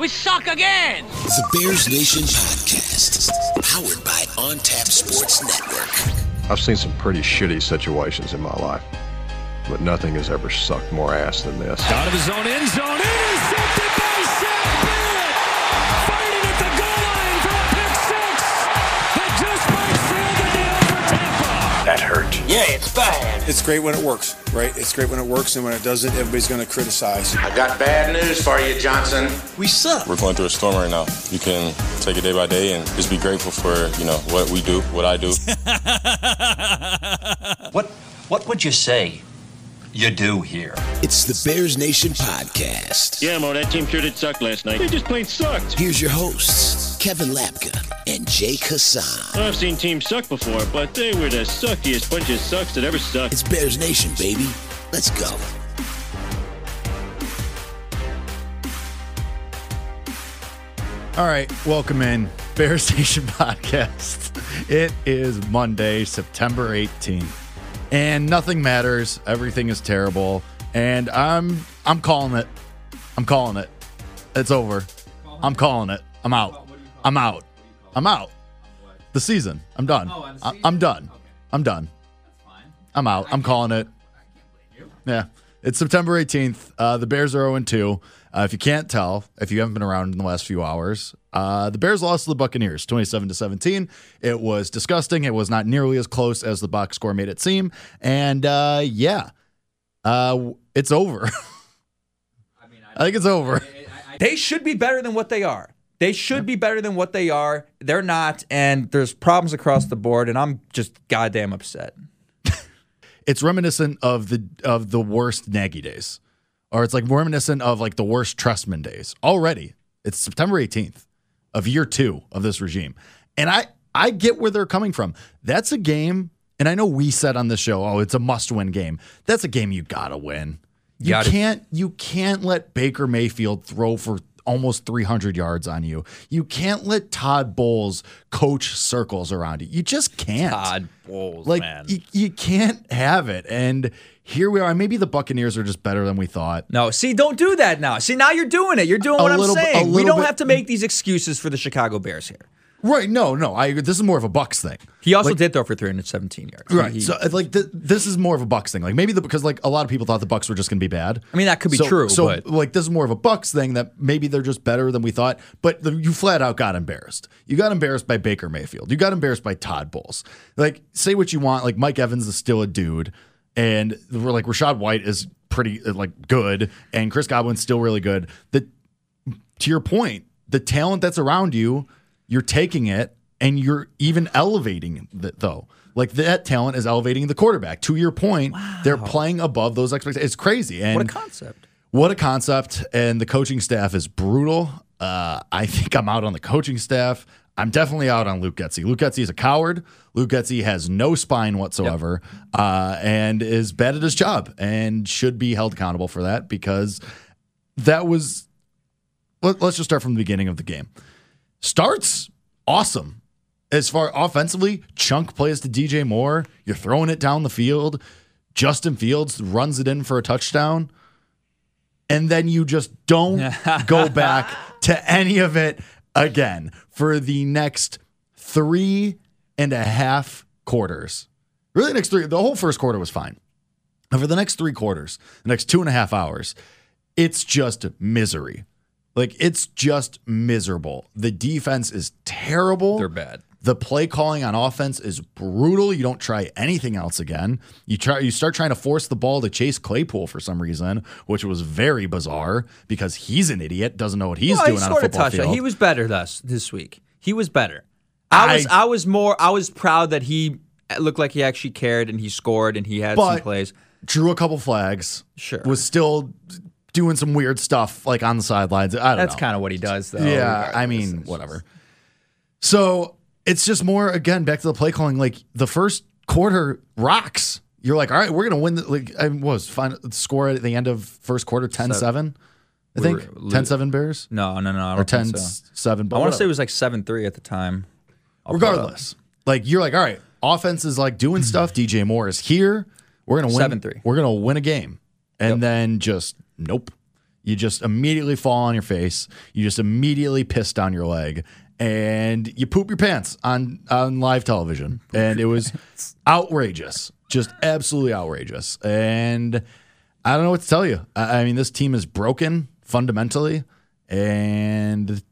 We suck again. The Bears Nation Podcast, powered by On Tap Sports Network. I've seen some pretty shitty situations in my life, but nothing has ever sucked more ass than this. Out of his own end zone, Yeah, it's bad. It's great when it works, right? It's great when it works, and when it doesn't, everybody's going to criticize. I got bad news for you, Johnson. We suck. We're going through a storm right now. You can take it day by day and just be grateful for, you know, what we do, what I do. What what would you say you do here? It's the Bears Nation Podcast. Yeah, Mo, that team sure did suck last night. They just plain sucked. Here's your hosts, Kevin Lapka and Jake Hassan. I've seen teams suck before, but they were the suckiest bunch of sucks that ever sucked. It's Bears Nation, baby. Let's go. All right, welcome in Bears Nation podcast. It is Monday, September 18th, and nothing matters. Everything is terrible, and I'm I'm calling it. I'm calling it. It's over. I'm calling it. I'm out. I'm out. I'm out. The season. I'm done. I- I'm done. I'm done. I'm out. I'm calling it. Yeah. It's September 18th. Uh, the Bears are 0 2. Uh, if you can't tell, if you haven't been around in the last few hours, uh, the Bears lost to the Buccaneers 27 to 17. It was disgusting. It was not nearly as close as the box score made it seem. And uh, yeah, uh, it's over. I think it's over. They should be better than what they are. They should be better than what they are. They're not, and there's problems across the board, and I'm just goddamn upset. It's reminiscent of the of the worst Nagy days, or it's like reminiscent of like the worst Trestman days. Already, it's September 18th of year two of this regime, and I I get where they're coming from. That's a game, and I know we said on the show, oh, it's a must win game. That's a game you gotta win. You Gotta- can't you can't let Baker Mayfield throw for almost 300 yards on you. You can't let Todd Bowles coach circles around you. You just can't. Todd Bowles, like man. You, you can't have it. And here we are. Maybe the Buccaneers are just better than we thought. No, see, don't do that now. See, now you're doing it. You're doing A what I'm little a saying. We don't bit- have to make these excuses for the Chicago Bears here. Right? No, no. I this is more of a Bucs thing. He also Like- did throw for 317 yards. Right. He- so like th- this is more of a Bucs thing. Like maybe the because like a lot of people thought the Bucs were just going to be bad. I mean, that could be so, true, So but- like this is more of a Bucs thing that maybe they're just better than we thought. But the, you flat out got embarrassed. You got embarrassed by Baker Mayfield. You got embarrassed by Todd Bowles. Like say what you want. Like Mike Evans is still a dude, and we're like Rachaad White is pretty uh, like good, and Chris Godwin's still really good. The to your point, the talent that's around you, you're taking it and you're even elevating it though. Like that talent is elevating the quarterback. To your point, they're playing above those expectations. It's crazy. And what a concept. what a concept. And the coaching staff is brutal. Uh, I think I'm out on the coaching staff. I'm definitely out on Luke Getsy. Luke Getsy is a coward. Luke Getsy has no spine whatsoever uh, and is bad at his job and should be held accountable for that because that was. Let, let's just start from the beginning of the game. Starts awesome. As far offensively, chunk plays to DJ Moore. You're throwing it down the field. Justin Fields runs it in for a touchdown. And then you just don't go back to any of it again for the next three and a half quarters. Really, next three, the whole first quarter was fine. And for the next three quarters, the next two and a half hours, it's just misery. Like it's just miserable. The defense is terrible. They're bad. The play calling on offense is brutal. You don't try anything else again. You try you start trying to force the ball to Chase Claypool for some reason, which was very bizarre because he's an idiot, doesn't know what he's Well, doing he on a football field. He was better this this week. He was better. I was I- I, was more I was proud that he uh, looked like he actually cared and he scored and he had some plays. drew a couple flags. Sure. Was still doing some weird stuff like on the sidelines. I don't know. That's kind of what he does though. Yeah, I mean, It's just- whatever. So it's just more again back to the play calling. Like the first quarter rocks. You're like, all right, we're gonna win. The, like, I was final score at the end of first quarter 10-7, I We think were lo- 10-7 Bears No, no, no. I or 10 think so. 7 but I want to say it was like seven three at the time. I'll pull it up. regardless. Like you're like, all right, offense is like doing stuff. DJ Moore is here. We're gonna win. 7-3. We're gonna win a game, and then just nope. You just immediately fall on your face. You just immediately piss down your leg, and you poop your pants on on live television. And it was outrageous, just absolutely outrageous. And I don't know what to tell you. I, I mean, this team is broken fundamentally, and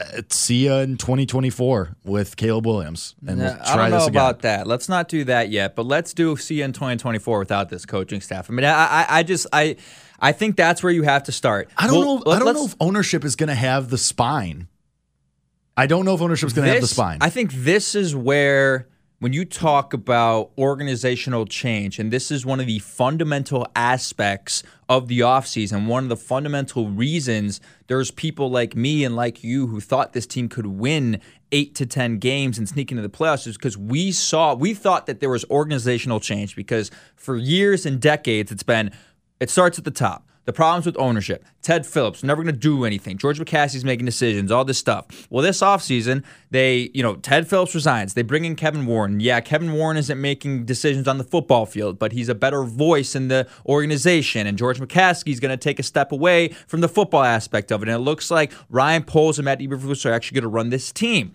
Uh, see you in 2024 with Caleb Williams, and we'll I try don't know about that. Let's not do that yet, but let's do see you in 2024 without this coaching staff. I mean, I, I, I just, I, I think that's where you have to start. I don't Well, know. I don't know if ownership is going to have the spine. I don't know if ownership is going to have the spine. I think this is where, when you talk about organizational change, and this is one of the fundamental aspects of the offseason, one of the fundamental reasons there's people like me and like you who thought this team could win eight to 10 games and sneak into the playoffs is because we saw, we thought that there was organizational change because for years and decades it's been, it starts at the top. The problems with ownership. Ted Phillips, never going to do anything. George McCaskey's making decisions, all this stuff. Well, this offseason, they, you know, Ted Phillips resigns. They bring in Kevin Warren. Yeah, Kevin Warren isn't making decisions on the football field, but he's a better voice in the organization. And George McCaskey's going to take a step away from the football aspect of it. And it looks like Ryan Poles and Matt Eberflus are actually going to run this team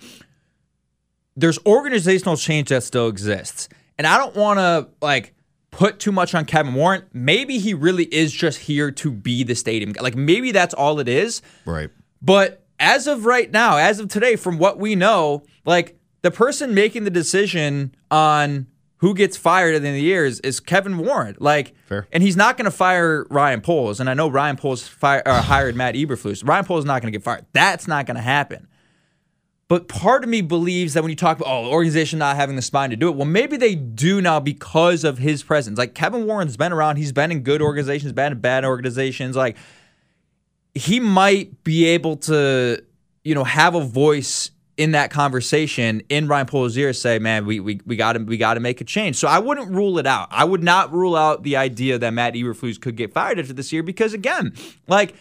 there's organizational change that still exists. And I don't want to like put too much on Kevin Warren. Maybe he really is just here to be the stadium guy. Like maybe that's all it is. right. But as of right now, as of today, from what we know, like the person making the decision on who gets fired at the end of the year is, is Kevin Warren. Like, Fair. and he's not going to fire Ryan Poles. And I know Ryan Poles fire, uh, hired Matt Eberflus. Ryan Poles is not going to get fired. That's not going to happen. But part of me believes that when you talk about oh, organization not having the spine to do it, well, maybe they do now because of his presence. Like Kevin Warren's been around, he's been in good organizations, been in bad organizations. Like he might be able to, you know, have a voice in that conversation in Ryan Poles' ear say, man, we we we got to we got to make a change. So I wouldn't rule it out. I would not rule out the idea that Matt Eberflus could get fired after this year because again, like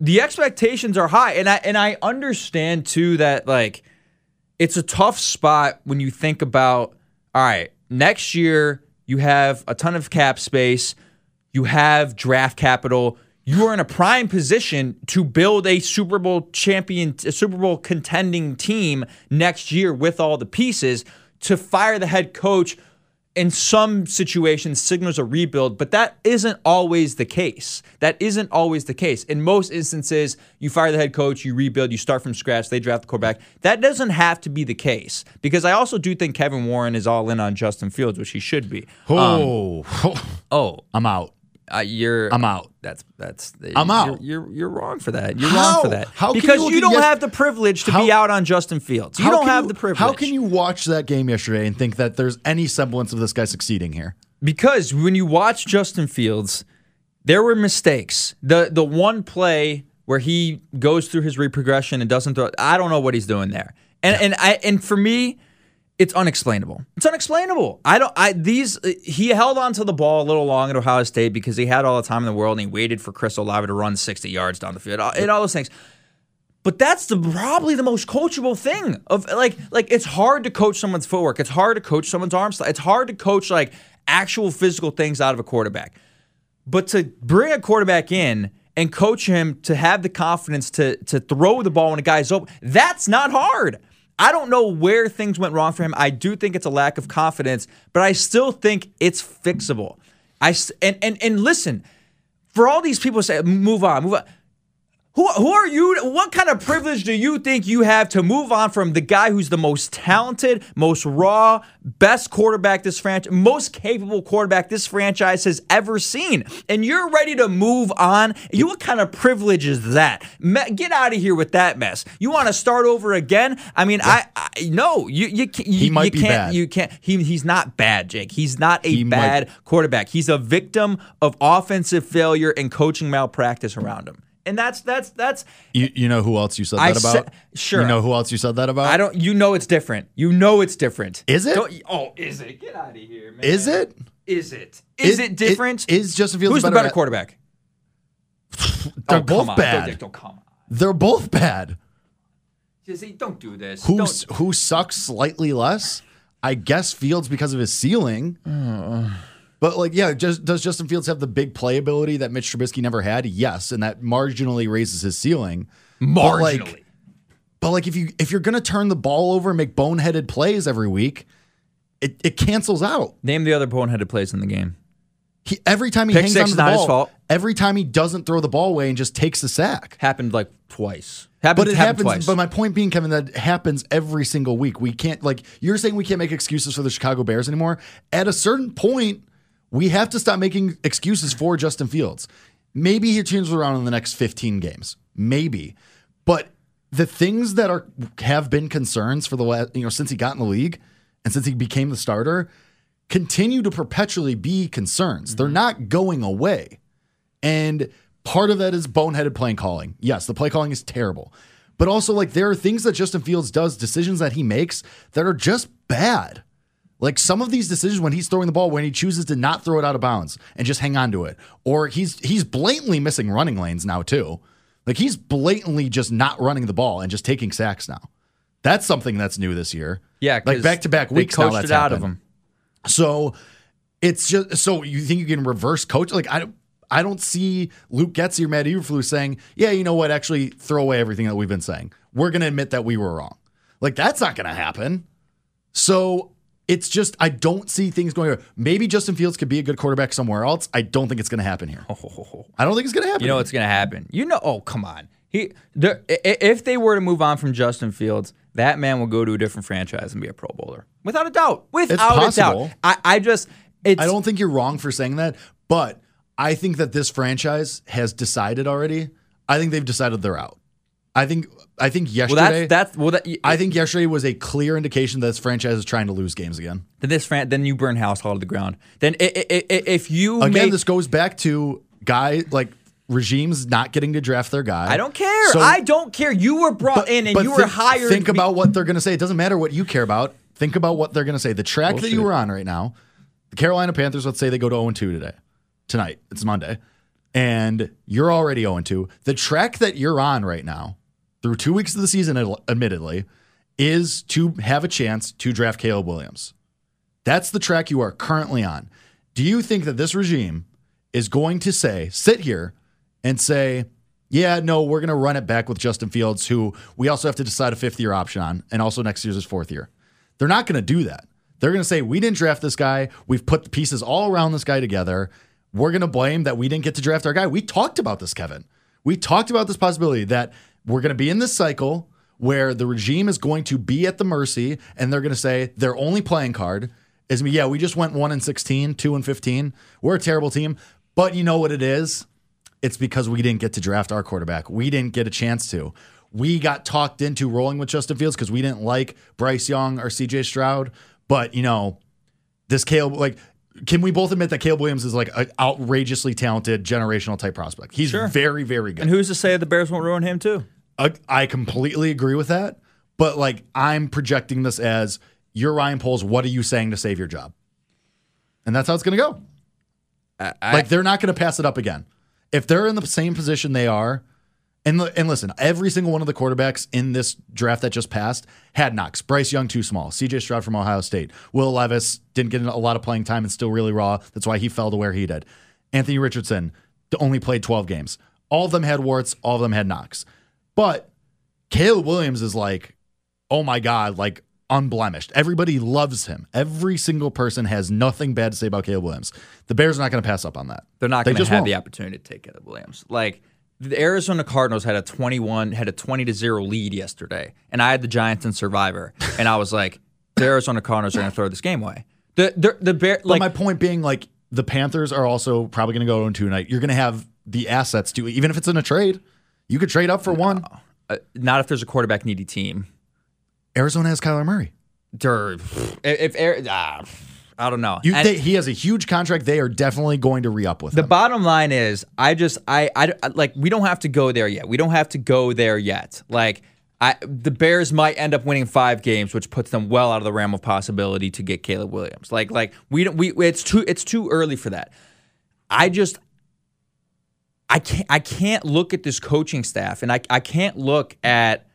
the expectations are high, and I and I understand too that like it's a tough spot when you think about all right, next year you have a ton of cap space, you have draft capital, you are in a prime position to build a Super Bowl champion, a Super Bowl contending team next year with all the pieces to fire the head coach. In some situations, signals a rebuild, but that isn't always the case. That isn't always the case. In most instances, you fire the head coach, you rebuild, you start from scratch, they draft the quarterback. That doesn't have to be the case because I also do think Kevin Warren is all in on Justin Fields, which he should be. Oh, Oh, I'm out. Uh, you're. I'm out. That's that's. I'm you're, out. You're you're wrong for that. You're How? wrong for that. How because you you don't yes- have the privilege to How- be out on Justin Fields. You don't have you- the privilege. How can you watch that game yesterday and think that there's any semblance of this guy succeeding here? Because when you watch Justin Fields, there were mistakes. The the one play where he goes through his reprogression and doesn't throw I don't know what he's doing there. And and I and for me, it's unexplainable. It's unexplainable. I don't I these he held on to the ball a little long at Ohio State because he had all the time in the world and he waited for Chris Olave to run 60 yards down the field uh, and all those things. But that's the probably the most coachable thing of like like it's hard to coach someone's footwork. It's hard to coach someone's arm. It's hard to coach like actual physical things out of a quarterback. But to bring a quarterback in and coach him to have the confidence to to throw the ball when a guy's open, that's not hard. I don't know where things went wrong for him. I do think it's a lack of confidence, but I still think it's fixable. I and and and listen, for all these people say move on, move on. Who, who are you? What kind of privilege do you think you have to move on from the guy who's the most talented, most raw, best quarterback this franchise, most capable quarterback this franchise has ever seen? And you're ready to move on? You what kind of privilege is that? Get out of here with that mess. You want to start over again? I mean, I, I no, you you, can't- you, He might you be can't bad. you can't. He he's not bad, Jake. He's not a He might- bad quarterback. He's a victim of offensive failure and coaching malpractice around him. And that's that's that's You you know who else you said I that about? said- sure. You know who else you said that about? I don't you know it's different. You know it's different. Is it? Don't- oh, is it? Get out of here, man. Is it? Is it? Is It- it different? it- is Justin Fields Who's the better better at- quarterback? They're Oh, both bad. Don't, don't. They're both bad. Jesse, don't do this. Who who sucks slightly less? I guess Fields because of his ceiling. Oh. But like, yeah, just does Justin Fields have the big playability that Mitch Trubisky never had? Yes, and that marginally raises his ceiling. But, like- Marginally. But like, if you if you're gonna turn the ball over and make boneheaded plays every week, it, it cancels out. Name the other boneheaded plays in the game. He, every time he Pick hangs six onto the not his ball, fault. every time he doesn't throw the ball away and just takes the sack. Happened like twice. Happened, But it happened happens. twice. But my point being, Kevin, that happens every single week. We can't like you're saying we can't make excuses for the Chicago Bears anymore. At a certain point, we have to stop making excuses for Justin Fields. Maybe he turns around in the next 15 games. Maybe. But the things that are have been concerns for the last, you know, since he got in the league and since he became the starter, continue to perpetually be concerns. They're mm-hmm. not going away. And part of that is boneheaded play calling. Yes, the play calling is terrible. But also, like, there are things that Justin Fields does, decisions that he makes that are just bad. Like some of these decisions when he's throwing the ball, when he chooses to not throw it out of bounds and just hang on to it, or he's he's blatantly missing running lanes now too. Like he's blatantly just not running the ball and just taking sacks now. That's something that's new this year. yeah, like back to back they weeks now. coached That's it out of happened. him. So it's just so you think you can reverse coach? Like I don't I don't see Luke Getsy or Matt Eberflus saying, yeah, you know what? Actually, throw away everything that we've been saying. We're going to admit that we were wrong. Like that's not going to happen. So it's just I don't see things going. Maybe Justin Fields could be a good quarterback somewhere else. I don't think it's going to happen here. Oh, I don't think it's going to happen. You know what's going to happen. You know. Oh, come on. He, the, if they were to move on from Justin Fields, that man will go to a different franchise and be a Pro Bowler, without a doubt. Without a possible. doubt. I, I just, it's, I don't think you're wrong for saying that, but I think that this franchise has decided already. I think they've decided they're out. I think I think Well, yesterday. that's that's well. That, I think yesterday was a clear indication that this franchise is trying to lose games again. then this fran- then you burn house all to the ground. Then i- i- i- if you Again, make, this goes back to guy like regimes not getting to draft their guy. I don't care. So- I don't care. You were brought in and but you were hired. Think about what they're going to say. It doesn't matter what you care about. Think about what they're going to say. The track that you were on right now, the Carolina Panthers, let's say they go to 0 2 today, tonight. It's Monday. And you're already 0 2. The track that you're on right now, through two weeks of the season, admittedly, is to have a chance to draft Caleb Williams. That's the track you are currently on. Do you think that this regime is going to say, sit here and say, yeah, no, we're going to run it back with Justin Fields, who we also have to decide a fifth year option on, and also next year's his fourth year? They're not going to do that. They're going to say, we didn't draft this guy. We've put the pieces all around this guy together. We're going to blame that we didn't get to draft our guy. We talked about this, Kevin. We talked about this possibility that we're going to be in this cycle where the regime is going to be at the mercy and they're going to say their only playing card is, yeah, we just went 1 and 16, 2 and 15. We're a terrible team. But you know what it is? It's because we didn't get to draft our quarterback. We didn't get a chance to. We got talked into rolling with Justin Fields because we didn't like Bryce Young or CJ Stroud. But, you know, this Caleb, like, can we both admit that Caleb Williams is like an outrageously talented generational type prospect? He's Sure. very, very good. and who's to say the Bears won't ruin him too? I, I completely agree with that. But like, I'm projecting this as you're Ryan Poles. What are you saying to save your job? And that's how it's going to go. like, they're not going to pass it up again. If they're in the same position they are, and and listen, every single one of the quarterbacks in this draft that just passed had knocks. Bryce Young too small. C.J. Stroud from Ohio State. Will Levis didn't get a lot of playing time and still really raw. That's why he fell to where he did. Anthony Richardson only played 12 games. All of them had warts. All of them had knocks. But Caleb Williams is like, oh my god, like unblemished. Everybody loves him. Every single person has nothing bad to say about Caleb Williams. The Bears are not going to pass up on that. They're not going to have won't. the opportunity to take Caleb Williams. Like the Arizona Cardinals had a 21 had a 20 to 0 lead yesterday and I had the Giants in Survivor and I was like the Arizona Cardinals are going to throw this game away. The the the Bear But like my point being, like the Panthers are also probably going to go into tonight. You're going to have the assets to, even if it's in a trade, you could trade up for one. uh, not if there's a quarterback needy team. Arizona has Kyler Murray. They're- if, if ah, I don't know. You, they, he has a huge contract. They are definitely going to re up with him. The him. bottom line is, I just, I, I, I- like, we don't have to go there yet. We don't have to go there yet. Like, I, the Bears might end up winning five games, which puts them well out of the realm of possibility to get Caleb Williams. Like, like we don't, we, it's too, it's too early for that. I just, I can't, I can't look at this coaching staff, and I, I can't look at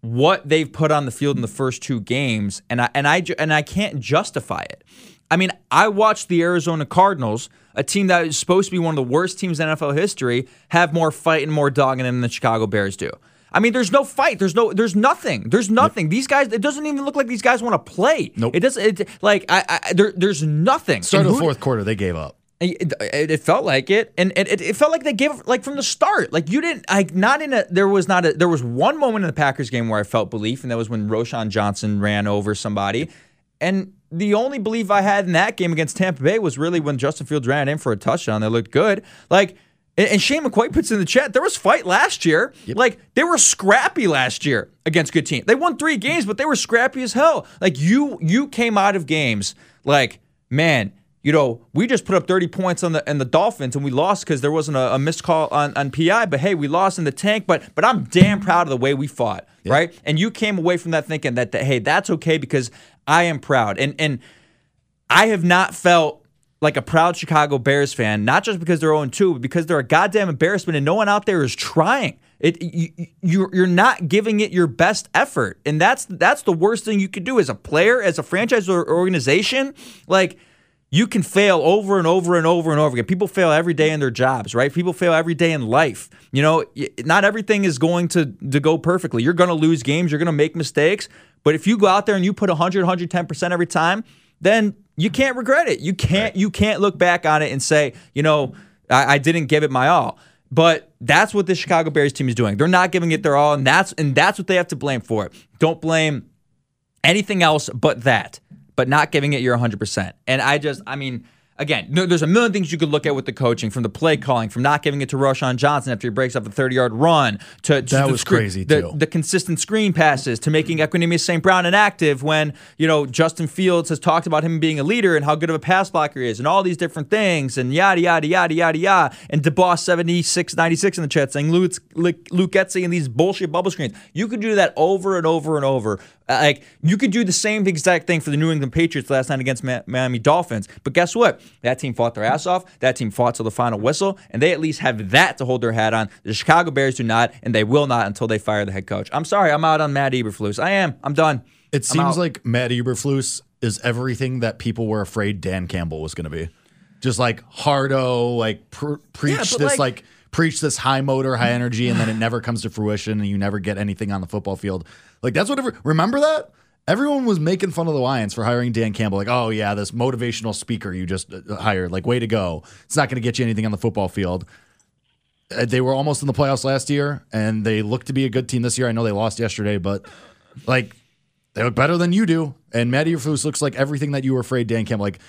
what they've put on the field in the first two games, and I, and I, and I can't justify it. I mean, I watched the Arizona Cardinals, a team that is supposed to be one of the worst teams in NFL history, have more fight and more dog in them than the Chicago Bears do. I mean, there's no fight. There's no. There's nothing. There's nothing. These guys. It doesn't even look like these guys want to play. Nope. It doesn't. It, like I. I there, there's nothing. Start of the fourth quarter, they gave up. it, it, it felt like it, and it, it, it felt like they gave like from the start. Like you didn't like not in a. There was not a. There was one moment in the Packers game where I felt belief, and that was when Roschon Johnson ran over somebody, and the only belief I had in that game against Tampa Bay was really when Justin Fields ran in for a touchdown. They looked good. Like. And Shane McQuaid puts in the chat. There was fight last year. Like they were scrappy last year against good teams. They won three games, but they were scrappy as hell. Like you, you came out of games like man you know, we just put up 30 points on the and the Dolphins and we lost because there wasn't a, a missed call on, on PI. But hey, we lost in the tank. But but I'm damn proud of the way we fought, right? And you came away from that thinking that, that hey, that's okay because I am proud. And and I have not felt like a proud Chicago Bears fan, not just because they're 0 2, but because they're a goddamn embarrassment and no one out there is trying. It you, you you're not giving it your best effort, and that's that's the worst thing you could do as a player, as a franchise or organization. Like you can fail over and over and over and over again. People fail every day in their jobs, right? People fail every day in life. You know, not everything is going to to go perfectly. You're going to lose games, you're going to make mistakes, but if you go out there and you put 100 110% every time, then you can't regret it. You can't you can't look back on it and say, you know, I, I didn't give it my all. But that's what the Chicago Bears team is doing. They're not giving it their all, and that's and that's what they have to blame for it. Don't blame anything else but that, but not giving it your 100%. And I just, I mean, again, there's a million things you could look at with the coaching, from the play calling, from not giving it to Roschon Johnson after he breaks up a 30 yard run, to, to That the was screen- crazy, the, too. the consistent screen passes, to making Equanimeous St. Brown inactive when, you know, Justin Fields has talked about him being a leader and how good of a pass blocker he is, and all these different things, and yada, yada, yada, yada, yada. And DeBoss 7696 in the chat saying Luke, Luke Getsy and these bullshit bubble screens. You could do that over and over and over. Uh, Like you could do the same exact thing for the New England Patriots last night against Miami Dolphins. But guess what? That team fought their ass off. That team fought till the final whistle, and they at least have that to hold their hat on. The Chicago Bears do not, and they will not until they fire the head coach. I'm sorry, I'm out on Matt Eberflus. I am. I'm done. It I'm seems out. like Matt Eberflus is everything that people were afraid Dan Campbell was going to be. Just like hardo, like pr- preach but this, like- like, preach this high motor, high energy, and then it never comes to fruition, and you never get anything on the football field. Like that's whatever. Remember that everyone was making fun of the Lions for hiring Dan Campbell. Like, oh yeah, this motivational speaker you just uh, hired. Like, way to go. It's not going to get you anything on the football field. Uh, They were almost in the playoffs last year, and they look to be a good team this year. I know they lost yesterday, but like they look better than you do. And Matty Eberflus looks like everything that you were afraid Dan Campbell. Like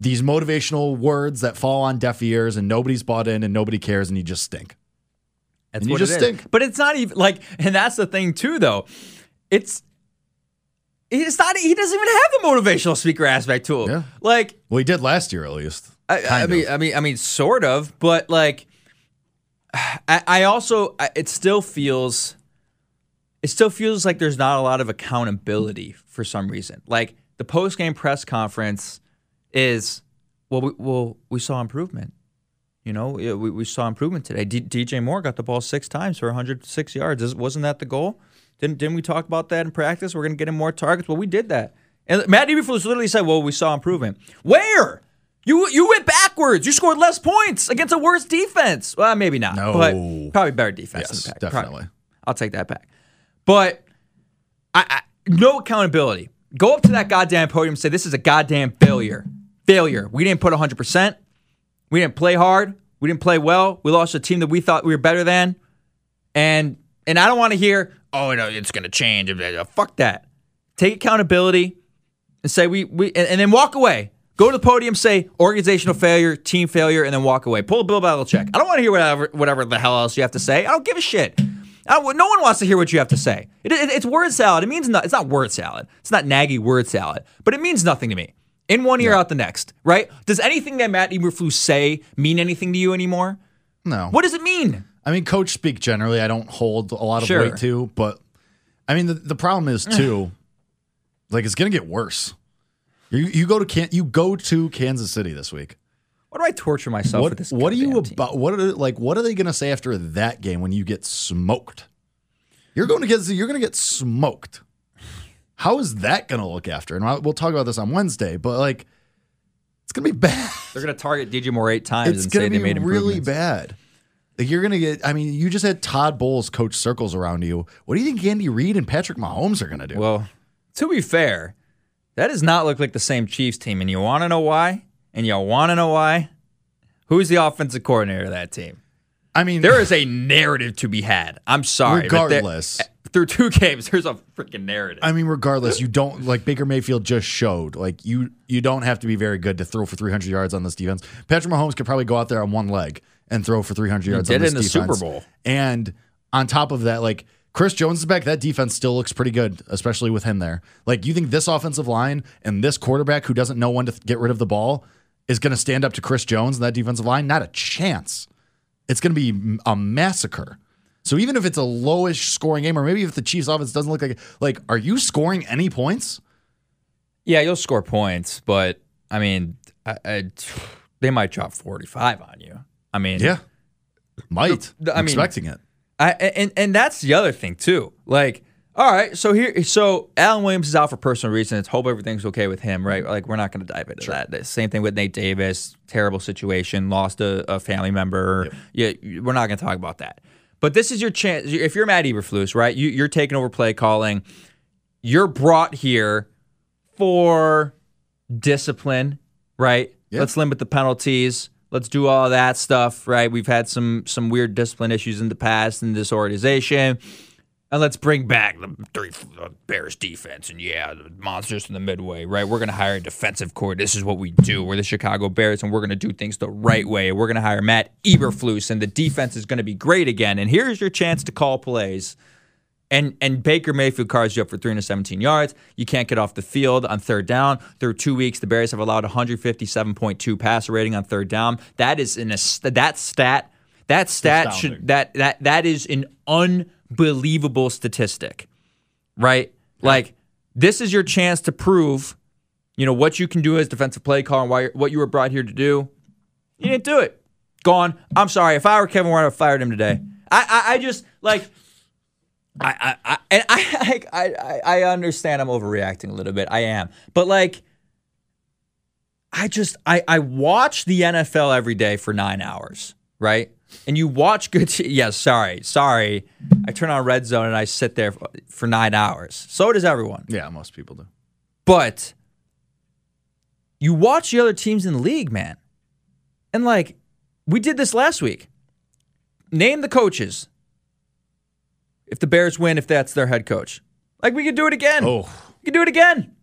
these motivational words that fall on deaf ears, and nobody's bought in, and nobody cares, and you just stink. That's and you what just it is. stink. But it's not even like, and that's the thing too, though. It's it's not. He doesn't even have the motivational speaker aspect to him. Yeah. Like Well, he did last year at least. I, I mean. I mean, I mean, sort of, but like, I, I also, I, it still feels, it still feels like there's not a lot of accountability for some reason. Like the post game press conference is, well, we, well, we saw improvement. You know, we, we saw improvement today. D, DJ Moore got the ball six times for 106 yards. Is- Wasn't that the goal? Didn't didn't we talk about that in practice? We're going to get him more targets. Well, we did that. And Matt Eberflus literally said, "Well, we saw improvement." Where? You you went backwards. You scored less points against a worse defense. Well, maybe not. No. but probably better defense. Yes, than the Pack. definitely. Probably. I'll take that back. But I, I no accountability. Go up to that goddamn podium and say this is a goddamn failure. Failure. We didn't put 100%. We didn't play hard. We didn't play well. We lost a team that we thought we were better than. And and I don't want to hear, oh no, it's gonna change. Fuck that. Take accountability and say we we and, and then walk away. Go to the podium, say organizational failure, team failure, and then walk away. Pull a Bill Belichick. I don't want to hear whatever whatever the hell else you have to say. I don't give a shit. No one wants to hear what you have to say. It, it- it's word salad. It means not. It's not word salad. It's not Nagy word salad. But it means nothing to me. In one ear, out the next. Right? Does anything that Matt Eberflus say mean anything to you anymore? No. What does it mean? I mean, coach speak generally, I don't hold a lot of Sure. weight to, but I mean, the, the problem is too, like it's gonna get worse. You you go to can you go to Kansas City this week. Why do I torture myself with What this? what are you team? about? What are like what are they gonna say after that game when you get smoked? You're going to get you're gonna get smoked. How is that gonna look after? And we'll talk about this on Wednesday, but like It's gonna be bad. They're going to target DJ Moore eight times It's and say gonna they be made really bad. Like you're gonna get. I mean, you just had Todd Bowles coach circles around you. What do you think Andy Reid and Patrick Mahomes are gonna do? Well, to be fair, that does not look like the same Chiefs team, and you want to know why? And you want to know why? Who's the offensive coordinator of that team? I mean, There is a narrative to be had. I'm sorry, but there- Regardless. through two games, there's a freaking narrative. I mean, regardless, you don't like Baker Mayfield just showed like you you don't have to be very good to throw for 300 yards on this defense. Patrick Mahomes could probably go out there on one leg and throw for 300 yards. did on this in the defense. Super Bowl. And on top of that, like Chris Jones is back. That defense still looks pretty good, especially with him there. Like, you think this offensive line and this quarterback who doesn't know when to get rid of the ball is going to stand up to Chris Jones and that defensive line? Not a chance. It's going to be a massacre. So even if it's a lowish scoring game, or maybe if the Chiefs offense doesn't look like like, are you scoring any points? yeah, you'll score points, but I mean, I, I, they might drop 45 on you. I mean, Yeah, might. The- I mean- expecting it. I and and that's the other thing too. Like, all right, so here, so Alan Williams is out for personal reasons. Hope everything's okay with him, right? Like, we're not going to dive into that. The same thing with Nate Davis. Terrible situation. Lost a, a family member. Yeah, we're not going to talk about that. But this is your chance. If you're Matt Eberflus, right? You, you're taking over play calling. You're brought here for discipline, right? Yeah. Let's limit the penalties. Let's do all that stuff, right? We've had some some weird discipline issues in the past in this organization. And let's bring back the three the Bears defense. And yeah, the monsters in the midway, right? We're going to hire a defensive core. This is what we do. We're the Chicago Bears, and we're going to do things the right way. We're going to hire Matt Eberflus, and the defense is going to be great again. And here's your chance to call plays. And and Baker Mayfield cards you up for 317 yards. You can't get off the field on third down. Through two weeks, the Bears have allowed 157.2 passer rating on third down. That is in a that stat. That stat Astounding. should that that that is an unbelievable statistic, right? Like this is your chance to prove, you know, what you can do as defensive play caller and why what you were brought here to do. You didn't do it. Gone. I'm sorry. If I were Kevin Warren, I'd have fired him today. I I, I just like. I, I, I and I, I, I, I understand I'm overreacting a little bit. I am, but like, I just, I, I watch the NFL every day for nine hours, right? And you watch good. T- yeah, sorry, sorry. I turn on Red Zone and I sit there for, for nine hours. So does everyone. Yeah, most people do. But you watch the other teams in the league, man. And like, we did this last week. Name the coaches. If the Bears win, if that's their head coach. Like, we could do it again. Oh. We could do it again.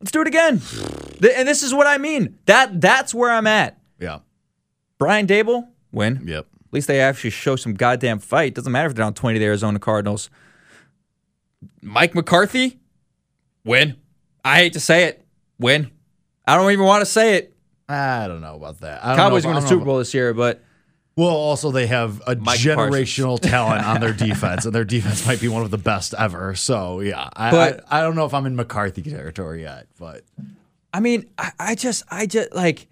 Let's do it again. And this is what I mean. That That's where I'm at. Yeah. Brian Daboll, win. Yep. At least they actually show some goddamn fight. Doesn't matter if they're down 20 to the Arizona Cardinals. Mike McCarthy, win. I hate to say it, win. I don't even want to say it. I don't know about that. I don't Cowboys know win don't Super Bowl this year, but Well, also they have a Mike generational talent on their defense, and their defense might be one of the best ever. So yeah, I, But- I, I don't know if I'm in McCarthy territory yet, but I mean, I, I just, I just like,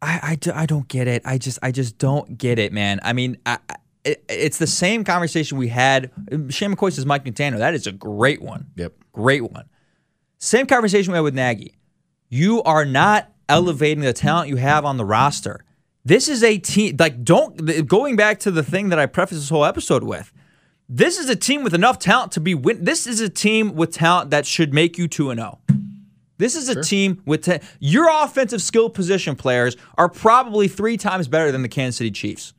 I, I, I don't get it. I just, I just don't get it, man. I mean, I, it, it's the same conversation we had. Shane McCoy says Mike Montano. That is a great one. yep. Great one. Same conversation we had with Nagy. You are not elevating the talent you have on the roster. This is a team, like, don't, going back to the thing that I prefaced this whole episode with. This is a team with enough talent to be win. This is a team with talent that should make you 2 and 0. This is a team with ten, your offensive skill position players are probably three times better than the Kansas City Chiefs.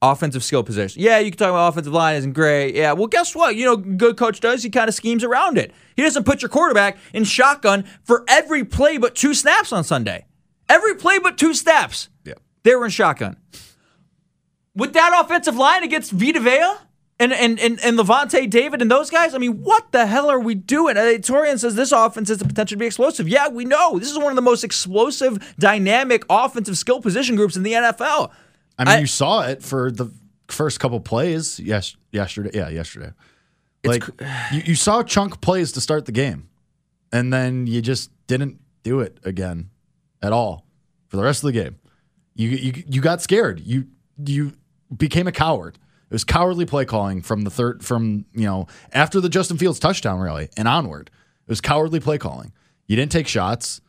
Offensive skill position. Yeah, you can talk about offensive line isn't great. Yeah, well, guess what? You know, good coach does. He kind of schemes around it. He doesn't put your quarterback in shotgun for every play but two snaps on Sunday. Every play but two snaps. Yeah. They were in shotgun. With that offensive line against Vita Vea and, and, and, and Lavonte David and those guys, I mean, what the hell are we doing? Uh, Torian says this offense has the potential to be explosive. Yeah, we know. This is one of the most explosive, dynamic offensive skill position groups in the NFL. I mean, I- you saw it for the first couple plays. Yes, yesterday. Yeah, yesterday. Like you, you saw chunk plays to start the game, and then you just didn't do it again at all for the rest of the game. You you you got scared. You you became a coward. It was cowardly play calling from the third from you know after the Justin Fields touchdown really and onward. It was cowardly play calling. You didn't take shots,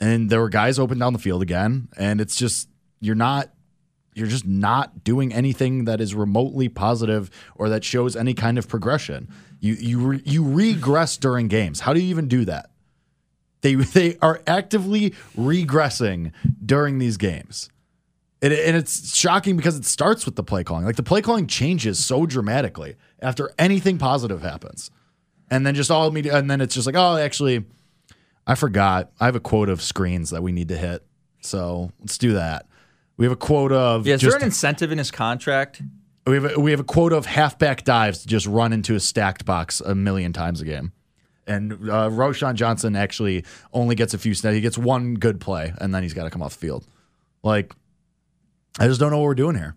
and there were guys open down the field again, and it's just you're not you're just not doing anything that is remotely positive or that shows any kind of progression. You you re, you regress during games. How do you even do that? They they are actively regressing during these games. And, and it's shocking because it starts with the play calling. Like the play calling changes so dramatically after anything positive happens. And then just all media and then it's just like, oh, actually, I forgot. I have a quote of screens that we need to hit. So let's do that. We have a quote of Yeah, is there an incentive in his contract? we have a, we have a quote of halfback dives to just run into a stacked box a million times a game. And uh, Roschon Johnson actually only gets a few snaps. He gets one good play, and then he's got to come off the field. Like, I just don't know what we're doing here.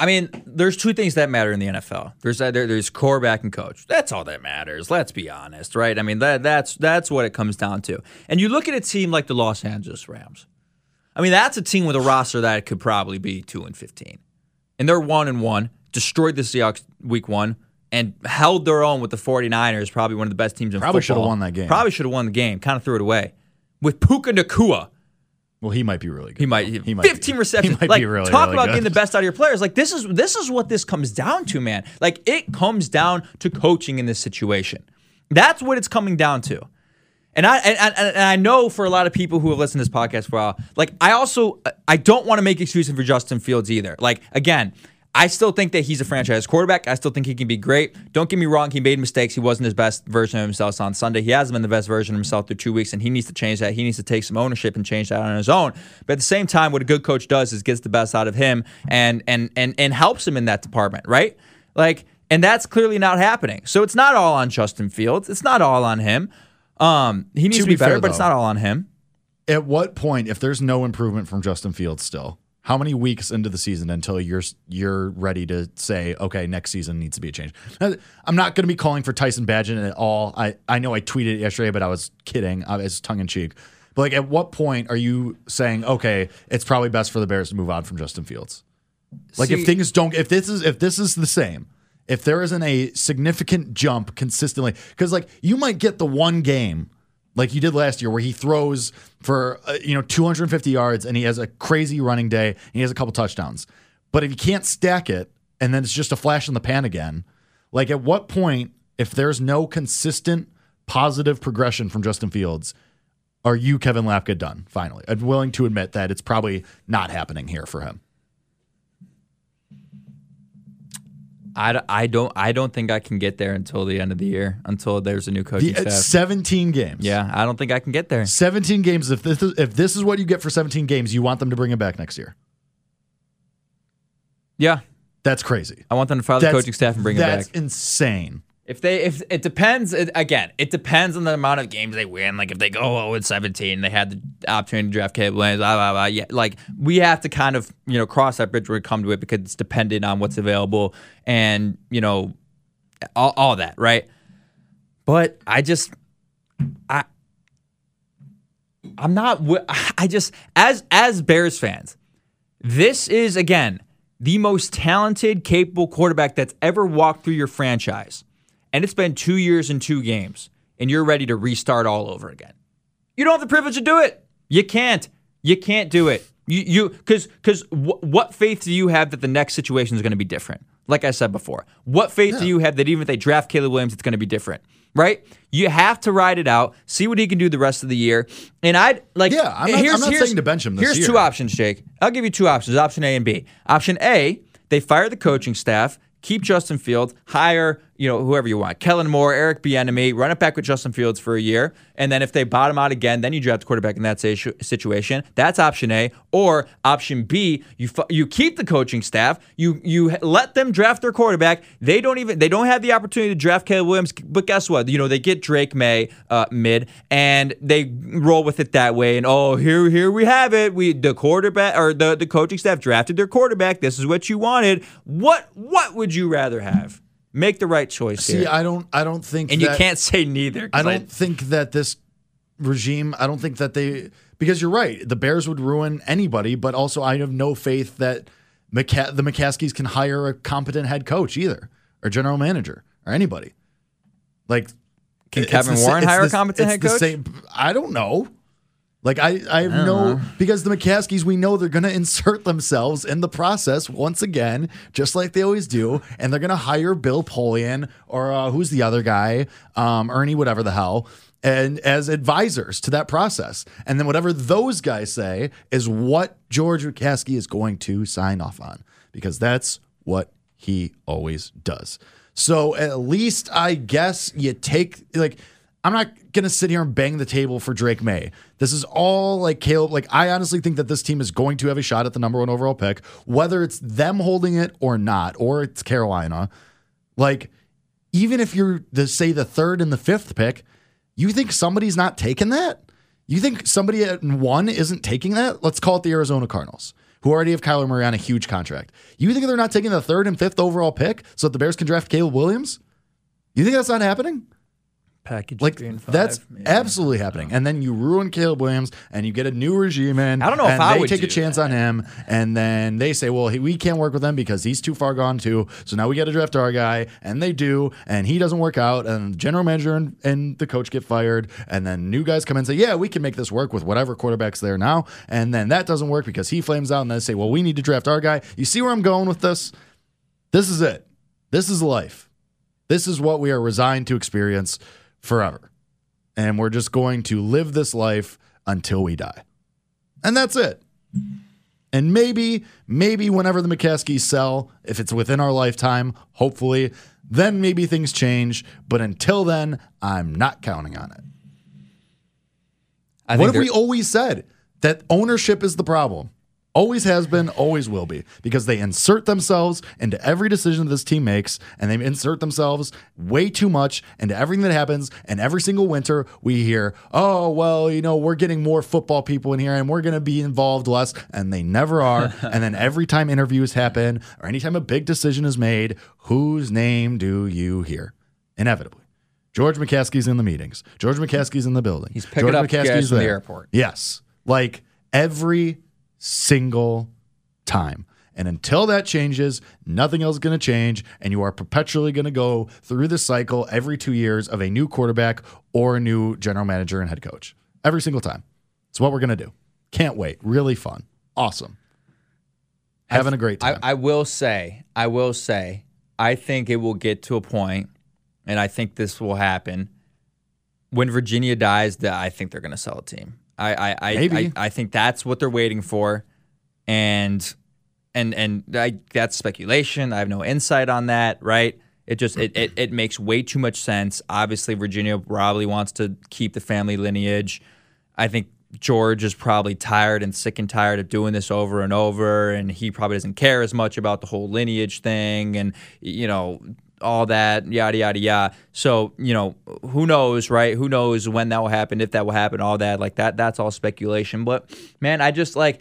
I mean, there's two things that matter in the NFL. There's uh, there, there's quarterback and coach. That's all that matters. Let's be honest, right? I mean, that that's that's what it comes down to. And you look at a team like the Los Angeles Rams. I mean, that's a team with a roster that could probably be two and fifteen, and they're one and one. Destroyed the Seahawks week one and held their own with the 49ers. Probably one of the best teams in Probably football. Probably should have won that game. Probably should have won the game. Kind of threw it away with Puka Nacua. Well, he might be really good. He might. He might 15 be, receptions. He might like, be really, talk really about good. getting the best out of your players. Like this is this is what this comes down to, man. Like it comes down to coaching in this situation. That's what it's coming down to. And I and, and, and I know for a lot of people who have listened to this podcast for a while, like I also I don't want to make excuses for Justin Fields either. Like again, I still think that he's a franchise quarterback. I still think he can be great. Don't get me wrong, he made mistakes. He wasn't his best version of himself on Sunday. He hasn't been the best version of himself through two weeks, and he needs to change that. He needs to take some ownership and change that on his own. But at the same time, what a good coach does is gets the best out of him and and and and helps him in that department, right? Like, and that's clearly not happening. So it's not all on Justin Fields. It's not all on him. Um, he needs to, To be, be better, fair, but it's not all on him. At what point, if there's no improvement from Justin Fields still, how many weeks into the season until you're you're ready to say, okay, next season needs to be a change? I'm not going to be calling for Tyson Bagent at all. I, I know I tweeted it yesterday, but I was kidding. I was tongue in cheek. But like, at what point are you saying, okay, it's probably best for the Bears to move on from Justin Fields? Like, See- if things don't, if this is if this is the same, if there isn't a significant jump consistently, because like you might get the one game like you did last year where he throws for uh, you know 250 yards and he has a crazy running day and he has a couple touchdowns. But if you can't stack it and then it's just a flash in the pan again, like at what point if there's no consistent positive progression from Justin Fields, are you Kevin Lapka done finally? I'm willing to admit that it's probably not happening here for him. I, I don't I don't think I can get there until the end of the year until there's a new coaching The- staff. 17 games. Yeah, I don't think I can get there. 17 games. If this is, if this is what you get for 17 games, you want them to bring him back next year. Yeah, That's crazy. I want them to fire the That's- coaching staff and bring him back. That's insane. If they if it depends it, again, it depends on the amount of games they win. Like if they go 0 and 17, they had the opportunity to draft Caleb Williams, blah blah blah. Yeah, like we have to kind of you know cross that bridge when we come to it because it's dependent on what's available and you know all, all that, right? But I just I I'm not I just as as Bears fans, this is again the most talented, capable quarterback that's ever walked through your franchise. And it's been two years and two games, and you're ready to restart all over again. You don't have the privilege to do it. You can't. You can't do it. You you because because wh- what faith do you have that the next situation is going to be different? Like I said before, what faith do you have that even if they draft Caleb Williams, it's going to be different? Right? You have to ride it out, see what he can do the rest of the year. And I'd like Yeah, I'm not- I'm not saying to bench him this here's year. two options, Jake. I'll give you two options: option A and B. Option A, they fire the coaching staff, keep Justin Fields, hire you know whoever you want, Kellen Moore, Eric Bieniemy, run it back with Justin Fields for a year, and then if they bottom out again, then you draft a quarterback in that situation. That's option A. Or option B, you fu- you keep the coaching staff, you you let them draft their quarterback. They don't even they don't have the opportunity to draft Caleb Williams, but guess what? You know they get Drake Maye uh, mid, and they roll with it that way. And oh, here here we have it. We the quarterback or the the coaching staff drafted their quarterback. This is what you wanted. What what would you rather have? Make the right choice See, here. I don't I don't think and you can't say neither. I don't think that this regime, I don't think that they, because you're right, the Bears would ruin anybody, but also I have no faith that McCa- the McCaskeys can hire a competent head coach either, or general manager, or anybody. Like, Can Kevin the Warren hire a competent head coach? same- I don't know. Like I, I have no because the McCaskeys, we know they're going to insert themselves in the process once again, just like they always do, and they're going to hire Bill Polian or uh, who's the other guy, um, Ernie, whatever the hell, and as advisors to that process, and then whatever those guys say is what George McCaskey is going to sign off on because that's what he always does. So at least I guess you take like I'm not gonna sit here and bang the table for Drake Maye. This is all like Caleb. Like I honestly think that this team is going to have a shot at the number one overall pick, whether it's them holding it or not, or it's Carolina. Like even if you're the say the third and the fifth pick, you think somebody's not taking that? You think somebody at one isn't taking that? Let's call it the Arizona Cardinals, who already have Kyler Murray on a huge contract. You think they're not taking the third and fifth overall pick so that the Bears can draft Caleb Williams? You think that's not happening? Package Like three and five, that's maybe. absolutely happening. And then you ruin Caleb Williams, and you get a new regime in. I don't know if and I they would take a do chance on him, and then they say, "Well, he, we can't work with him because he's too far gone too." So now we got to draft our guy, and they do, and he doesn't work out, and the general manager and, and the coach get fired, and then new guys come in and say, "Yeah, we can make this work with whatever quarterback's there now," and then that doesn't work because he flames out, and they say, "Well, we need to draft our guy." You see where I'm going with this? This is it. This is life. This is what we are resigned to experience forever. And we're just going to live this life until we die. And that's it. And maybe, maybe whenever the McCaskeys sell, if it's within our lifetime, hopefully, then maybe things change. But until then, I'm not counting on it. I what have we always said? That ownership is the problem. Always has been, always will be, because they insert themselves into every decision that this team makes, and they insert themselves way too much into everything that happens. And every single winter, we hear, oh, well, you know, we're getting more football people in here and we're going to be involved less. And they never are. and then every time interviews happen or anytime a big decision is made, whose name do you hear? Inevitably. George McCaskey's in the meetings. George McCaskey's in the building. He's picking George up guys from the airport. Yes. Like every single time. And until that changes, nothing else is going to change. And you are perpetually going to go through the cycle every two years of a new quarterback or a new general manager and head coach. Every single time. It's what we're going to do. Can't wait. Really fun. Awesome. Having a great time. I, I will say, I will say, I think it will get to a point, and I think this will happen when Virginia dies. That I think they're going to sell a team. I, I, I. I, I think that's what they're waiting for, and and and I, that's speculation. I have no insight on that. Right? It just it, it it makes way too much sense. Obviously, Virginia probably wants to keep the family lineage. I think George is probably tired and sick and tired of doing this over and over, and he probably doesn't care as much about the whole lineage thing and you know all that yada yada yada. So you know who knows, right? Who knows when that will happen, if that will happen, all that like that. That's all speculation. But man, I just like.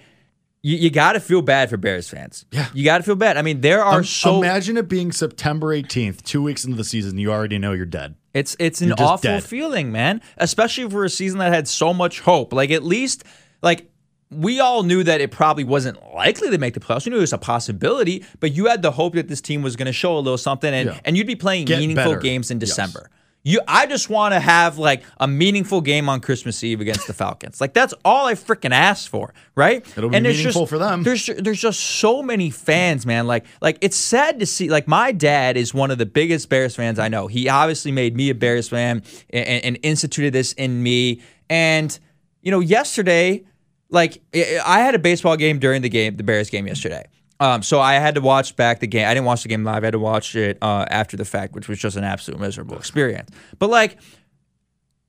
You, you got to feel bad for Bears fans. Yeah. You got to feel bad. I mean, there are Um, so imagine it being September 18th, two weeks into the season. You already know you're dead. It's it's an awful dead. feeling, man. Especially for a season that had so much hope. Like at least like we all knew that it probably wasn't likely to make the playoffs. We knew it was a possibility, but you had the hope that this team was going to show a little something, and, Yeah. and you'd be playing Get meaningful better. games in Yes. December. You, I just want to have like a meaningful game on Christmas Eve against the Falcons. Like that's all I freaking asked for, right? It'll be there's meaningful just, for them. There's there's just so many fans, man. Like like it's sad to see. Like my dad is one of the biggest Bears fans I know. He obviously made me a Bears fan and, and instituted this in me. And you know, yesterday, like I had a baseball game during the game, the Bears game yesterday. Um, so I had to watch back the game. I didn't watch the game live. I had to watch it uh, after the fact, which was just an absolute miserable experience. But like,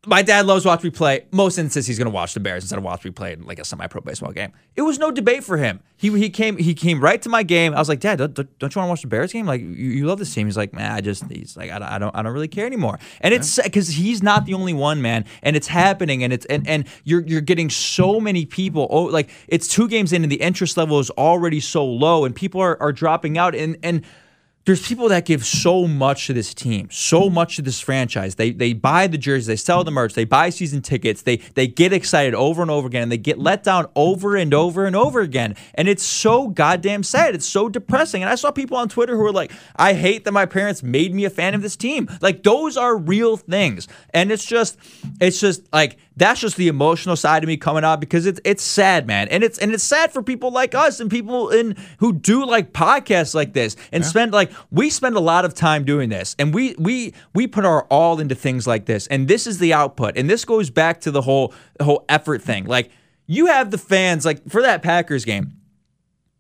my dad loves watch me play. Most instances, he's going to watch the Bears instead of watch me play in like a semi-pro baseball game. It was no debate for him. He he came he came right to my game. I was like, Dad, don't, don't you want to watch the Bears game? Like, you, you love this team. He's like, Man, I just he's like, I, don't- I don't I don't really care anymore. And it's because he's not the only one, man. And it's happening. And it's and and you're you're getting so many people. Oh, like it's two games in, and the interest level is already so low, and people are are dropping out. And and there's people that give so much to this team, so much to this franchise. They they buy the jerseys, they sell the merch, they buy season tickets, they they get excited over and over again, and they get let down over and over and over again. And it's so goddamn sad. It's so depressing. And I saw people on Twitter who were like, "I hate that my parents made me a fan of this team." Like those are real things, and it's just it's just like that's just the emotional side of me coming out because it's it's sad, man, and it's and it's sad for people like us and people in who do like podcasts like this and spend like we spend a lot of time doing this, and we we we put our all into things like this, and this is the output, and this goes back to the whole the whole effort thing. Like you have the fans like for that Packers game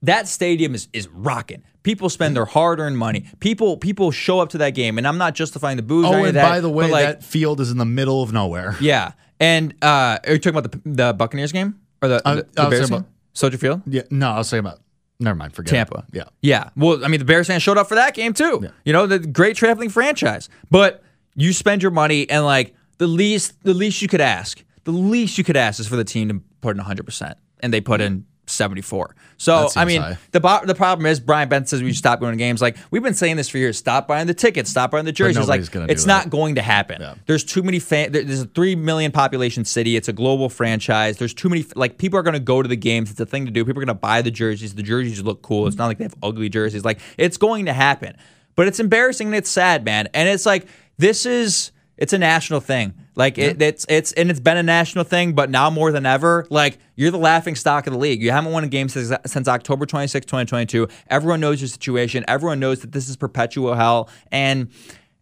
that stadium is is rocking. People spend their hard-earned money. People people show up to that game, and I'm not justifying the booze. Oh, and that, by the way, like, that field is in the middle of nowhere. yeah. And uh, are you talking about the the Buccaneers game or the, I- the, the Bears talking game? about- Soldier Field, Yeah, no, I was saying about. Never mind, forget Tampa. It. Yeah, yeah. Well, I mean, the Bears fans showed up for that game too. You know, the great traveling franchise. But you spend your money, and like the least the least you could ask, the least you could ask is for the team to put in 100, percent and they put in 74. So I mean, high. the bo- the problem is Brian Benson says we should stop going to games. Like we've been saying this for years. Stop buying the tickets. Stop buying the jerseys. Like it's that. not going to happen. There's too many fans. There's a three million population city. It's a global franchise. There's too many. Like people are going to go to the games. It's a thing to do. People are going to buy the jerseys. The jerseys look cool. It's not like they have ugly jerseys. Like it's going to happen. But it's embarrassing and it's sad, man. And it's like this is it's a national thing. Like it, it's it's and it's been a national thing, but now more than ever, like you're the laughing stock of the league. You haven't won a game since, since October 26, 2022. Everyone knows your situation. Everyone knows that this is perpetual hell, and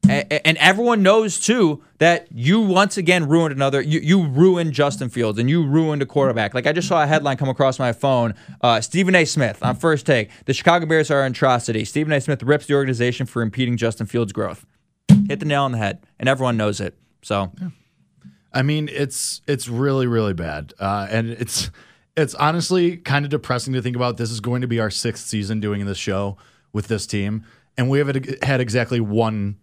and everyone knows too that you once again ruined another. You you ruined Justin Fields and you ruined a quarterback. Like I just saw a headline come across my phone. Uh, Stephen A. Smith on first take. The Chicago Bears are an atrocity. Stephen A. Smith rips the organization for impeding Justin Fields' growth. Hit the nail on the head, and everyone knows it. So. I mean, it's it's really really bad, uh, and it's it's honestly kind of depressing to think about. This is going to be our sixth season doing this show with this team, and we haven't had exactly one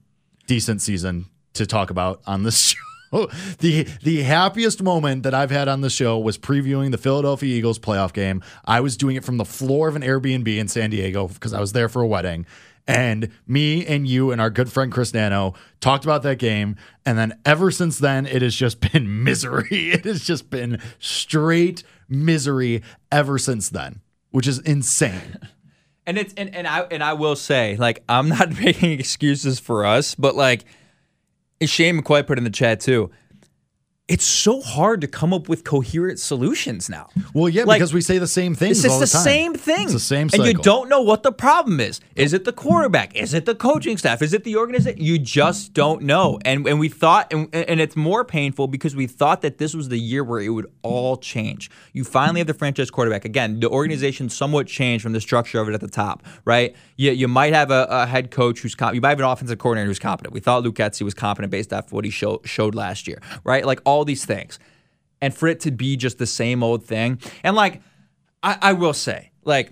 decent season to talk about on this show. the The happiest moment that I've had on the show was previewing the Philadelphia Eagles playoff game. I was doing it from the floor of an Airbnb in San Diego because I was there for a wedding. And me and you and our good friend Chris Nano talked about that game. And then ever since then, it has just been misery. It has just been straight misery ever since then, which is insane. And it's and, and I and I will say, like, I'm not making excuses for us, but like Shane McCoy put in the chat too. It's so hard to come up with coherent solutions now. Well, yeah, Like, because we say the same things. It's the, the, same thing. It's the same And you don't know what the problem is. Is it the quarterback? Is it the coaching staff? Is it the organization? You just don't know. And and we thought and, and it's more painful because we thought that this was the year where it would all change. You finally have the franchise quarterback. Again, the organization somewhat changed from the structure of it at the top, right? You, you might have a, a head coach who's comp- you might have an offensive coordinator who's competent. We thought Luke Getsy was competent based off what he show, showed last year, right? Like all these things and for it to be just the same old thing. And like, I, I will say, like,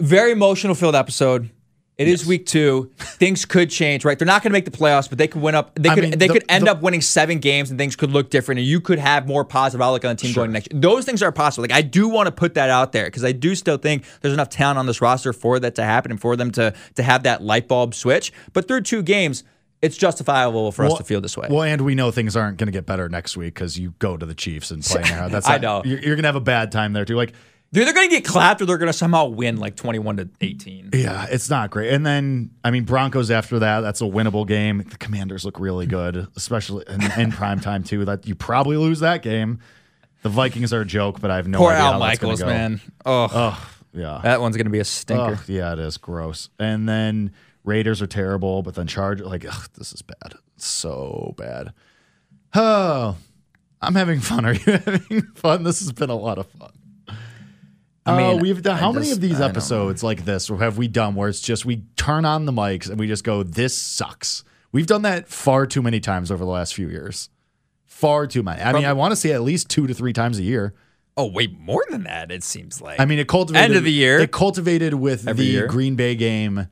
very emotional filled episode. It is week two. Things could change, right? They're not going to make the playoffs, but they could win up. They I could. mean, they the- could end the- up winning seven games, and things could look different. And you could have more positive outlook on the team going next. year. Those things are possible. Like I do want to put that out there because I do still think there's enough talent on this roster for that to happen and for them to to have that light bulb switch. But through two games, it's justifiable for us to feel this way. Well, and we know things aren't going to get better next week because you go to the Chiefs and play there. That's I not- know. you're, you're going to have a bad time there too. Like, They're either going to get clapped or they're going to somehow win like 21 to 18. yeah, it's not great. And then, I mean, Broncos after that, that's a winnable game. The Commanders look really good, especially in, in prime time too. That you probably lose that game. The Vikings are a joke, but I have no Poor idea Al how that's gonna Michaels, go. man. Oh, Oh, yeah. that one's going to be a stinker. Ugh, yeah, it is gross. And then Raiders are terrible, but then Charge like ugh, this is bad. It's so bad. Oh, I'm having fun. Are you having fun? This has been a lot of fun. I mean, uh, we've done I how many just- of these I episodes like this have we done where it's just we turn on the mics and we just go, "This sucks." We've done that far too many times over the last few years. Far too many. I mean, I want to say at least two to three times a year. Oh, wait, more than that, it seems like. I mean, it cultivated End of the year. It cultivated with Every the year. Green Bay game.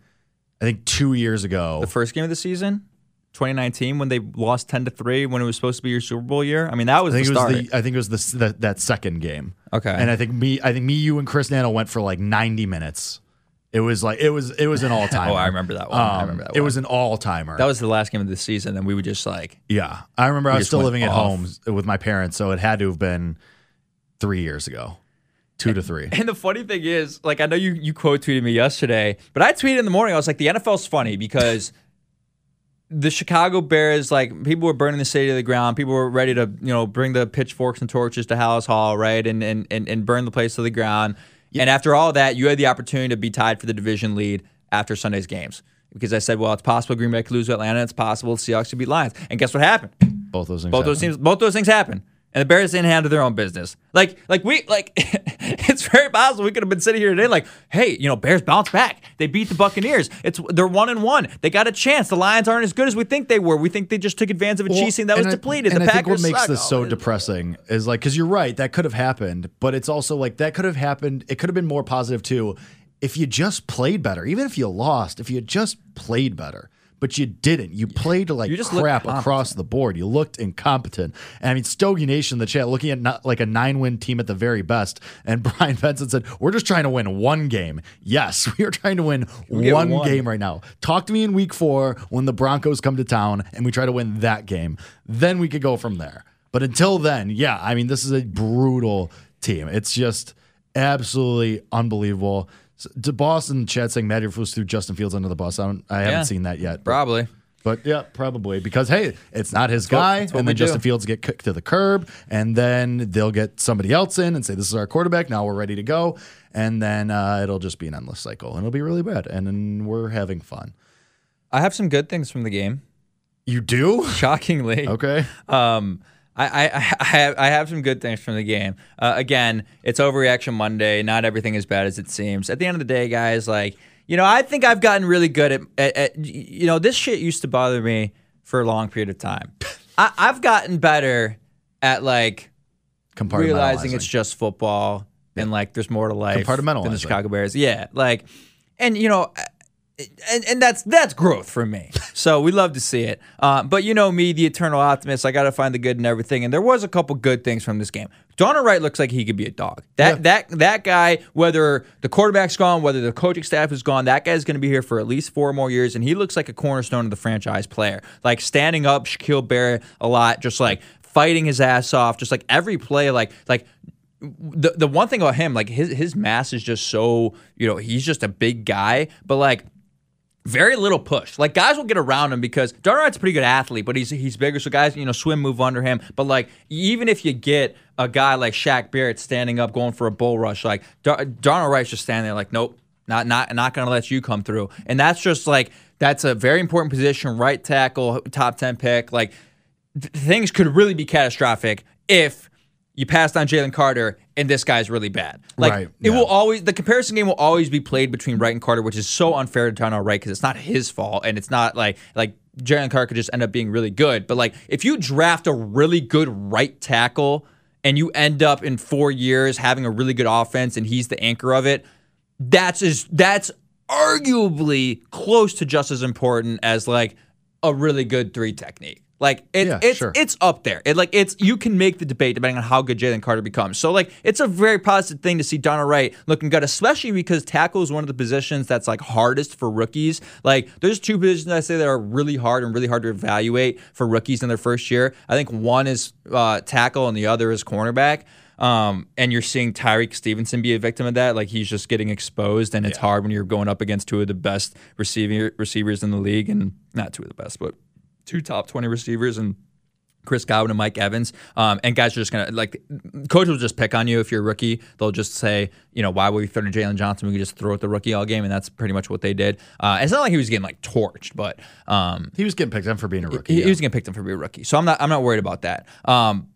I think two years ago. the first game of the season, 2019, when they lost 10 to 3 when it was supposed to be your Super Bowl year. I mean, that was I think the it start. was the I think it was the, the that second game. Okay. And I think me I think me you and Chris Nano went for like 90 minutes It was like it was it was an all timer. Oh, I remember that one. I um, remember that one. It was an all timer. That was the last game of the season, and we would just like yeah. I remember I was still living at home with my parents, so it had to have been three years ago, two to three. And the funny thing is, like, I know you you quote tweeted me yesterday, but I tweeted in the morning. I was like, the NFL's funny because the Chicago Bears, like, people were burning the city to the ground. People were ready to, you know, bring the pitchforks and torches to Halas Hall, right, and and and, and burn the place to the ground. And after all that, you had the opportunity to be tied for the division lead after Sunday's games. Because I said, well, it's possible Green Bay could lose to Atlanta. It's possible the Seahawks could beat Lions. And guess what happened? Both those things. Both those happened. teams, both those things happen, and the Bears didn't handle their own business. Like, like we, like, it's very possible we could have been sitting here today, like, hey, you know, Bears bounce back. They beat the Buccaneers. It's they're one and one. They got a chance. The Lions aren't as good as we think they were. We think they just took advantage of a Well, Chiefs that was I- depleted. And the I Packers think what makes this so Oh, depressing is like because you're right, that could have happened, but it's also like that could have happened. It could have been more positive too if you just played better, even if you lost. If you just played better. But you didn't. You played like You just crap across the board. You looked incompetent. And I mean, Stogie Nation in the chat looking at not like a nine win team at the very best. And Brian Benson said, We're just trying to win one game. Yes, we are trying to win one, one. game right now. Talk to me in week four when the Broncos come to town and we try to win that game. Then we could go from there. But until then, yeah, I mean, this is a brutal team. It's just absolutely unbelievable. S- To Boston chat saying Matt Eberflus threw Justin Fields under the bus. I don't. I haven't Yeah. seen that yet. but- Probably. but yeah, probably because hey, it's not his what- guy, that's what and we then Justin do. Fields get kicked to the curb, and then they'll get somebody else in and say this is our quarterback. Now we're ready to go, and then uh, it'll just be an endless cycle, and it'll be really bad, and then we're having fun. I have some good things from the game. You do Shockingly, okay? Um, I, I, I have I have some good things from the game. Uh, again, it's overreaction Monday. Not everything is bad as it seems. At the end of the day, guys, like you know, I think I've gotten really good at, at, at you know, this shit used to bother me for a long period of time. I, I've gotten better at like realizing it's just football and like there's more to life than the Chicago Bears. Yeah, like, and you know, and and that's that's growth for me. So we love to see it. Uh, but you know me, the eternal optimist. I got to find the good in everything. And there was a couple good things from this game. Darnell Wright looks like he could be a dog. That that that guy, whether the quarterback's gone, whether the coaching staff is gone, that guy's going to be here for at least four more years. And he looks like a cornerstone of the franchise player. Like standing up, Shaquil Barrett a lot, just like fighting his ass off, just like every play, like like the the one thing about him, like his his mass is just so you know he's just a big guy, but like very little push. Like guys will get around him because Wright's a pretty good athlete, but he's he's bigger, so guys you know swim move under him. But like even if you get a guy like Shaq Barrett standing up going for a bull rush, like Dar- Darnell Wright's just standing there like nope. Not not not gonna let you come through, and that's just like that's a very important position. Right tackle, top ten pick. Like th- things could really be catastrophic if you passed on Jalen Carter and this guy's really bad. Like Right, it yeah. will always the comparison game will always be played between Wright and Carter, which is so unfair to Darnell Wright because it's not his fault and it's not like like Jalen Carter could just end up being really good. But like if you draft a really good right tackle and you end up in four years having a really good offense and he's the anchor of it, that's is that's arguably close to just as important as like a really good three technique. Like it, Yeah, it's sure. it's up there. It like it's you can make the debate depending on how good Jalen Carter becomes. So like it's a very positive thing to see Darnell Wright looking good, especially because tackle is one of the positions that's like hardest for rookies. Like there's two positions I say that are really hard and really hard to evaluate for rookies in their first year. I think one is uh, tackle and the other is cornerback. Um, and you're seeing Tyrique Stevenson be a victim of that. Like he's just getting exposed, and it's hard when you're going up against two of the best receiving receivers in the league, and not two of the best, but two top 20 receivers and Chris Godwin and Mike Evans. Um, and guys are just going to, like, coach will just pick on you if you're a rookie. They'll just say, you know, why would we throw to Jaylon Johnson? We could just throw at the rookie all game. And that's pretty much what they did. Uh, it's not like he was getting, like, torched, but um, He was getting picked on for being a rookie. he, yeah. he was getting picked pick them for being a rookie. So I'm not, I'm not worried about that. Um,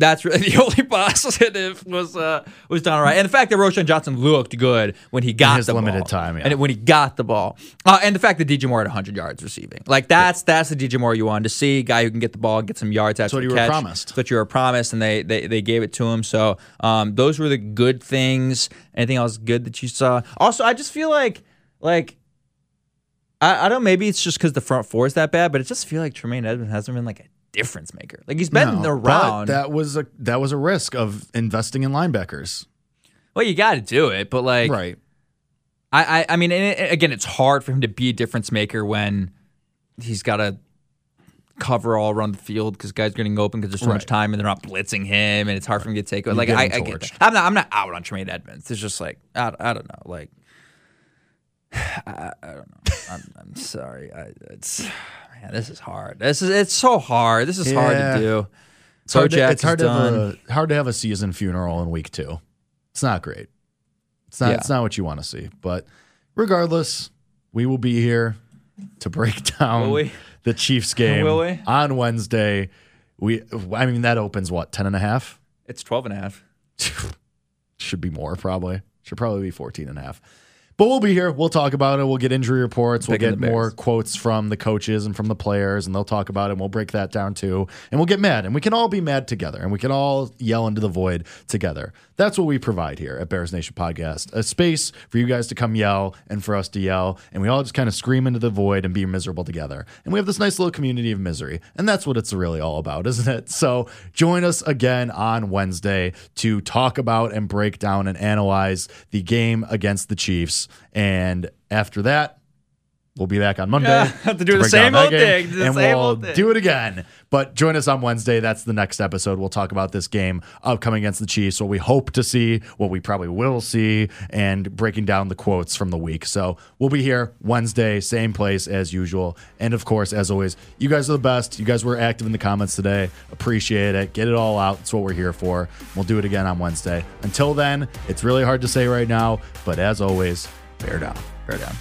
that's really the only positive was uh, was Darnell Wright, and the fact that Roschon Johnson looked good when he got his the limited ball. time, yeah. and when he got the ball, uh, and the fact that DJ Moore had 100 yards receiving, like that's that's the DJ Moore you wanted to see, guy who can get the ball, get some yards after what the you were promised. That's what you were promised, and they they, they gave it to him. So um, those were the good things. Anything else good that you saw? Also, I just feel like like. I, I don't. Maybe it's just because the front four is that bad, but it just feel like Tremaine Edmunds hasn't been like a difference maker. Like he's been No, around. But that was a that was a risk of investing in linebackers. Well, you got to do it, but like, right. I, I, I mean, and it, again, it's hard for him to be a difference maker when he's got to cover all around the field because guys are getting open because there's so much time and they're not blitzing him, and it's hard for him to get taken. Like I, I get that. I'm not, I'm not out on Tremaine Edmunds. It's just like I, I don't know, like. I, I don't know. I'm, I'm sorry. I, it's man, this is hard. This is it's so hard. This is hard to do. It's hard, to, it's hard is to have done. a hard to have a season funeral in week two. It's not great. It's not. Yeah. It's not what you want to see. But regardless, we will be here to break down Will we? the Chiefs game Will we? on Wednesday. We, I mean, that opens what ten and a half. It's 12 and a half. Should be more probably. Should probably be 14 and a half. But we'll be here. We'll talk about it. We'll get injury reports. We'll Picking get more quotes from the coaches and from the players, and they'll talk about it. And we'll break that down too. And we'll get mad. And we can all be mad together. And we can all yell into the void together. That's what we provide here at Bears Nation Podcast a space for you guys to come yell and for us to yell. And we all just kind of scream into the void and be miserable together. And we have this nice little community of misery. And that's what it's really all about, isn't it? So join us again on Wednesday to talk about and break down and analyze the game against the Chiefs. And after that, we'll be back on Monday. Yeah, have to do the same old game, thing, and same we'll do it again. But join us on Wednesday. That's the next episode. We'll talk about this game upcoming against the Chiefs, what we hope to see, what we probably will see, and breaking down the quotes from the week. So we'll be here Wednesday, same place as usual. And of course, as always, you guys are the best. You guys were active in the comments today. Appreciate it. Get it all out. That's what we're here for. We'll do it again on Wednesday. Until then, it's really hard to say right now, but as always, Bear down. Bear down.